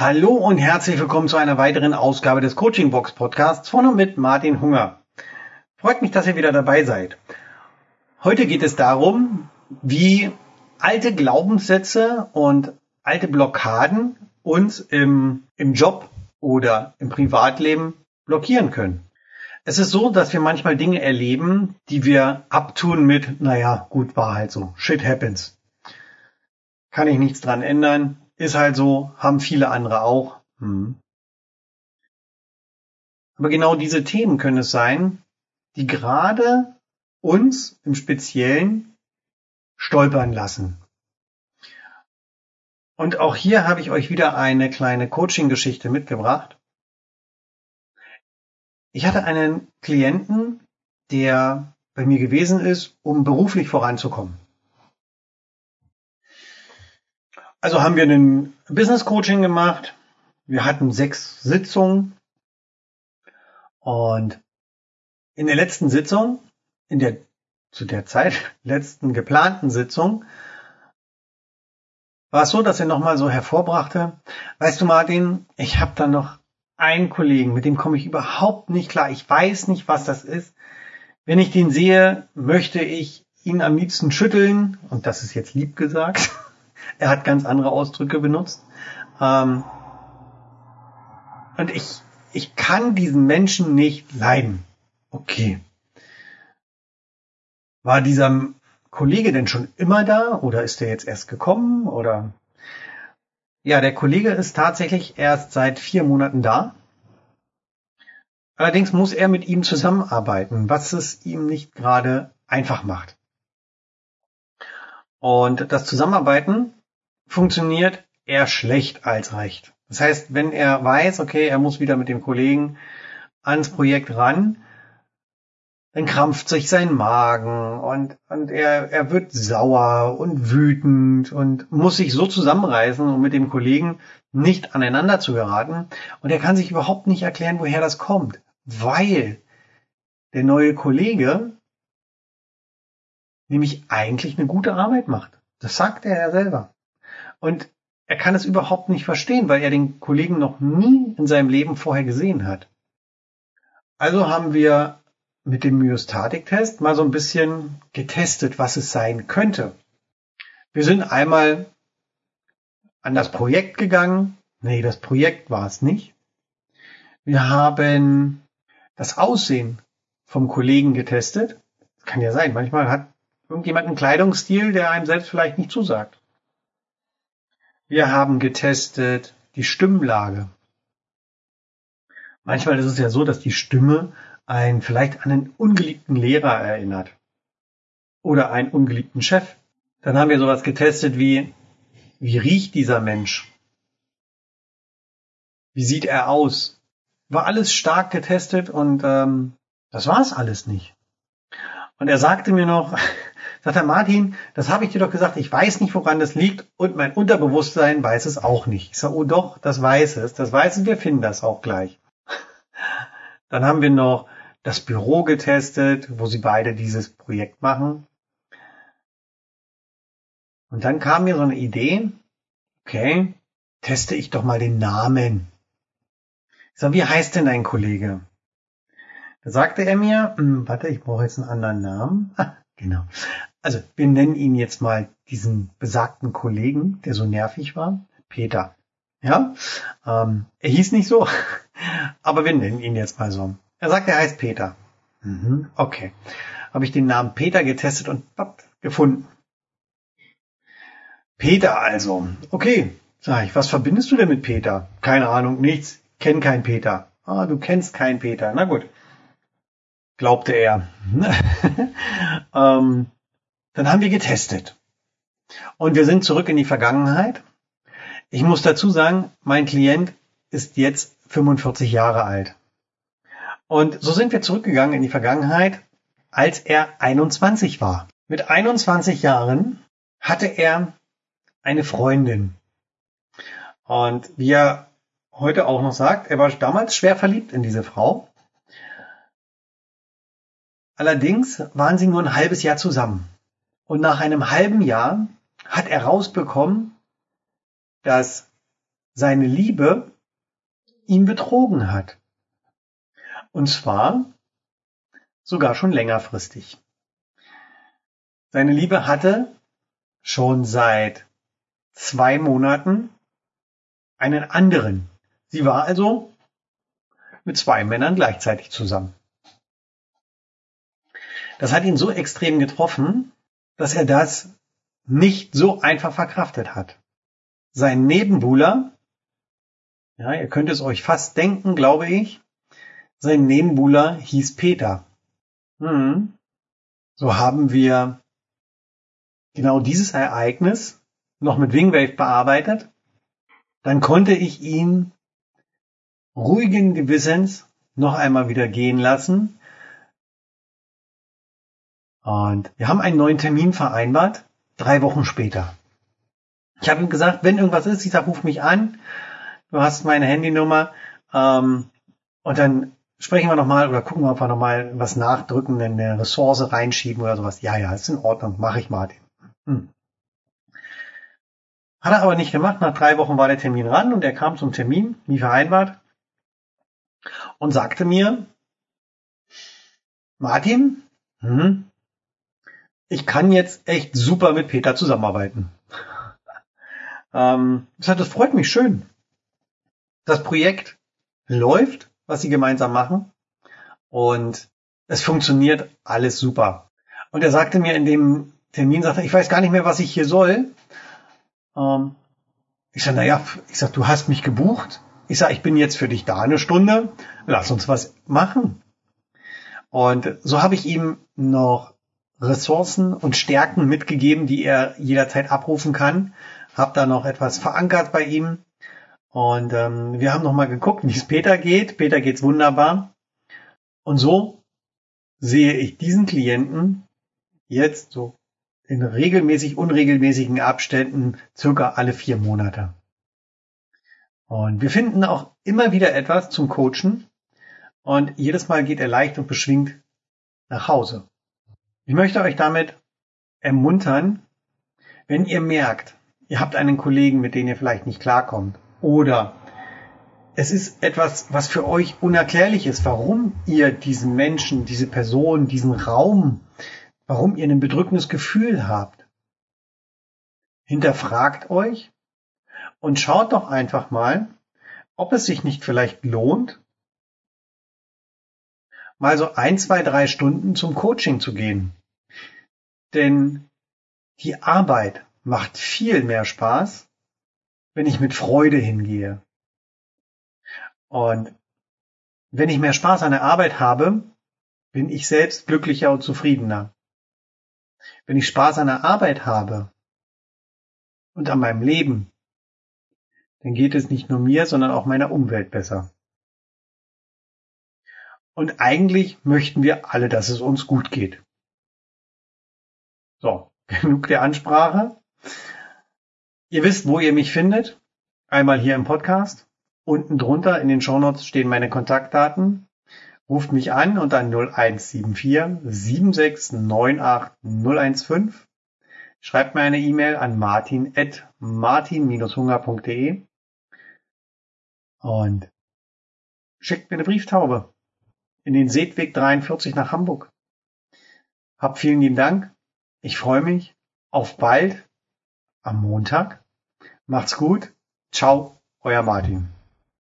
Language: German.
Hallo und herzlich willkommen zu einer weiteren Ausgabe des Coaching Box Podcasts von und mit Martin Hunger. Freut mich, dass ihr wieder dabei seid. Heute geht es darum, wie alte Glaubenssätze und alte Blockaden uns im, im Job oder im Privatleben blockieren können. Es ist so, dass wir manchmal Dinge erleben, die wir abtun mit, naja, gut, war halt so. Shit happens. Kann ich nichts dran ändern. Ist halt so, haben viele andere auch. Hm. Aber genau diese Themen können es sein, die gerade uns im Speziellen stolpern lassen. Und auch hier habe ich euch wieder eine kleine Coaching-Geschichte mitgebracht. Ich hatte einen Klienten, der bei mir gewesen ist, um beruflich voranzukommen. Also haben wir ein Business Coaching gemacht. Wir hatten sechs Sitzungen. Und in der letzten Sitzung, in der zu der Zeit letzten geplanten Sitzung, war es so, dass er nochmal so hervorbrachte, weißt du Martin, ich habe da noch einen Kollegen, mit dem komme ich überhaupt nicht klar. Ich weiß nicht, was das ist. Wenn ich den sehe, möchte ich ihn am liebsten schütteln. Und das ist jetzt lieb gesagt. er hat ganz andere Ausdrücke benutzt. Ähm, und ich, ich kann diesen Menschen nicht leiden. Okay. War dieser Kollege denn schon immer da oder ist er jetzt erst gekommen oder ja, der Kollege ist tatsächlich erst seit vier Monaten da. Allerdings muss er mit ihm zusammenarbeiten, was es ihm nicht gerade einfach macht. Und das Zusammenarbeiten funktioniert eher schlecht als recht. Das heißt, wenn er weiß, okay, er muss wieder mit dem Kollegen ans Projekt ran, dann krampft sich sein Magen und, und er, er wird sauer und wütend und muss sich so zusammenreißen, um mit dem Kollegen nicht aneinander zu geraten. Und er kann sich überhaupt nicht erklären, woher das kommt, weil der neue Kollege nämlich eigentlich eine gute Arbeit macht. Das sagt er ja selber. Und er kann es überhaupt nicht verstehen, weil er den Kollegen noch nie in seinem Leben vorher gesehen hat. Also haben wir mit dem Myostatik-Test mal so ein bisschen getestet, was es sein könnte. Wir sind einmal an das Projekt gegangen. Nee, das Projekt war es nicht. Wir haben das Aussehen vom Kollegen getestet. Kann ja sein. Manchmal hat irgendjemand einen Kleidungsstil, der einem selbst vielleicht nicht zusagt. Wir haben getestet die Stimmlage. Manchmal ist es ja so, dass die Stimme einen vielleicht an einen ungeliebten Lehrer erinnert oder einen ungeliebten Chef. Dann haben wir sowas getestet wie, wie riecht dieser Mensch? Wie sieht er aus? War alles stark getestet und ähm, das war es alles nicht. Und er sagte mir noch, sagt er, Martin, das habe ich dir doch gesagt, ich weiß nicht, woran das liegt und mein Unterbewusstsein weiß es auch nicht. Ich sage, oh doch, das weiß es, das weiß es, wir finden das auch gleich. Dann haben wir noch das Büro getestet, wo sie beide dieses Projekt machen. Und dann kam mir so eine Idee, okay, teste ich doch mal den Namen. Ich sag, wie heißt denn dein Kollege? Da sagte er mir, hm, warte, ich brauche jetzt einen anderen Namen. Genau. Also wir nennen ihn jetzt mal diesen besagten Kollegen, der so nervig war, Peter. Ja, ähm, er hieß nicht so, aber wir nennen ihn jetzt mal so. Er sagt, er heißt Peter. Mhm, okay. Habe ich den Namen Peter getestet und bap, gefunden. Peter also. Okay, sag ich, was verbindest du denn mit Peter? Keine Ahnung, nichts. Kenn keinen Peter. Ah, du kennst keinen Peter. Na gut. Glaubte er. ähm, dann haben wir getestet. Und wir sind zurück in die Vergangenheit. Ich muss dazu sagen, mein Klient ist jetzt 45 Jahre alt. Und so sind wir zurückgegangen in die Vergangenheit, als er 21 war. Mit 21 Jahren hatte er eine Freundin. Und wie er heute auch noch sagt, er war damals schwer verliebt in diese Frau. Allerdings waren sie nur ein halbes Jahr zusammen. Und nach einem halben Jahr hat er rausbekommen, dass seine Liebe ihn betrogen hat. Und zwar sogar schon längerfristig. Seine Liebe hatte schon seit zwei Monaten einen anderen. Sie war also mit zwei Männern gleichzeitig zusammen. Das hat ihn so extrem getroffen, dass er das nicht so einfach verkraftet hat. Sein Nebenbuhler, ja, ihr könnt es euch fast denken, glaube ich, sein Nebenbuhler hieß Peter. Hm. So haben wir genau dieses Ereignis noch mit Wingwave bearbeitet. Dann konnte ich ihn ruhigen Gewissens noch einmal wieder gehen lassen. Und wir haben einen neuen Termin vereinbart, drei Wochen später. Ich habe ihm gesagt, wenn irgendwas ist, ich sage, ruf mich an, du hast meine Handynummer ähm, und dann sprechen wir nochmal oder gucken wir, ob wir nochmal was nachdrücken, eine Ressource reinschieben oder sowas. Ja, ja, ist in Ordnung, mache ich Martin. Hm. Hat er aber nicht gemacht. Nach drei Wochen war der Termin ran und er kam zum Termin, wie vereinbart, und sagte mir, Martin, hm, ich kann jetzt echt super mit Peter zusammenarbeiten. ähm, das freut mich schön. Das Projekt läuft, was sie gemeinsam machen. Und es funktioniert alles super. Und er sagte mir in dem Termin, sagte, ich weiß gar nicht mehr, was ich hier soll. Ähm, ich sage, naja, ich sag, du hast mich gebucht. Ich sage, ich bin jetzt für dich da eine Stunde. Lass uns was machen. Und so habe ich ihm noch Ressourcen und Stärken mitgegeben, die er jederzeit abrufen kann. Hab da noch etwas verankert bei ihm. Und ähm, wir haben noch mal geguckt, wie es Peter geht. Peter geht's wunderbar. Und so sehe ich diesen Klienten jetzt so in regelmäßig unregelmäßigen Abständen circa alle vier Monate. Und wir finden auch immer wieder etwas zum Coachen. Und jedes Mal geht er leicht und beschwingt nach Hause. Ich möchte euch damit ermuntern, wenn ihr merkt, ihr habt einen Kollegen, mit dem ihr vielleicht nicht klarkommt, oder es ist etwas, was für euch unerklärlich ist, warum ihr diesen Menschen, diese Person, diesen Raum, warum ihr ein bedrückendes Gefühl habt. Hinterfragt euch und schaut doch einfach mal, ob es sich nicht vielleicht lohnt, mal so ein, zwei, drei Stunden zum Coaching zu gehen. Denn die Arbeit macht viel mehr Spaß, wenn ich mit Freude hingehe. Und wenn ich mehr Spaß an der Arbeit habe, bin ich selbst glücklicher und zufriedener. Wenn ich Spaß an der Arbeit habe und an meinem Leben, dann geht es nicht nur mir, sondern auch meiner Umwelt besser. Und eigentlich möchten wir alle, dass es uns gut geht. So, genug der Ansprache. Ihr wisst, wo ihr mich findet. Einmal hier im Podcast. Unten drunter in den Shownotes stehen meine Kontaktdaten. Ruft mich an unter 0174 7698 015. Schreibt mir eine E-Mail an martin at martin-hunger.de und schickt mir eine Brieftaube in den Seetweg 43 nach Hamburg. Hab vielen lieben Dank ich freue mich auf bald am Montag. Macht's gut. Ciao, euer Martin.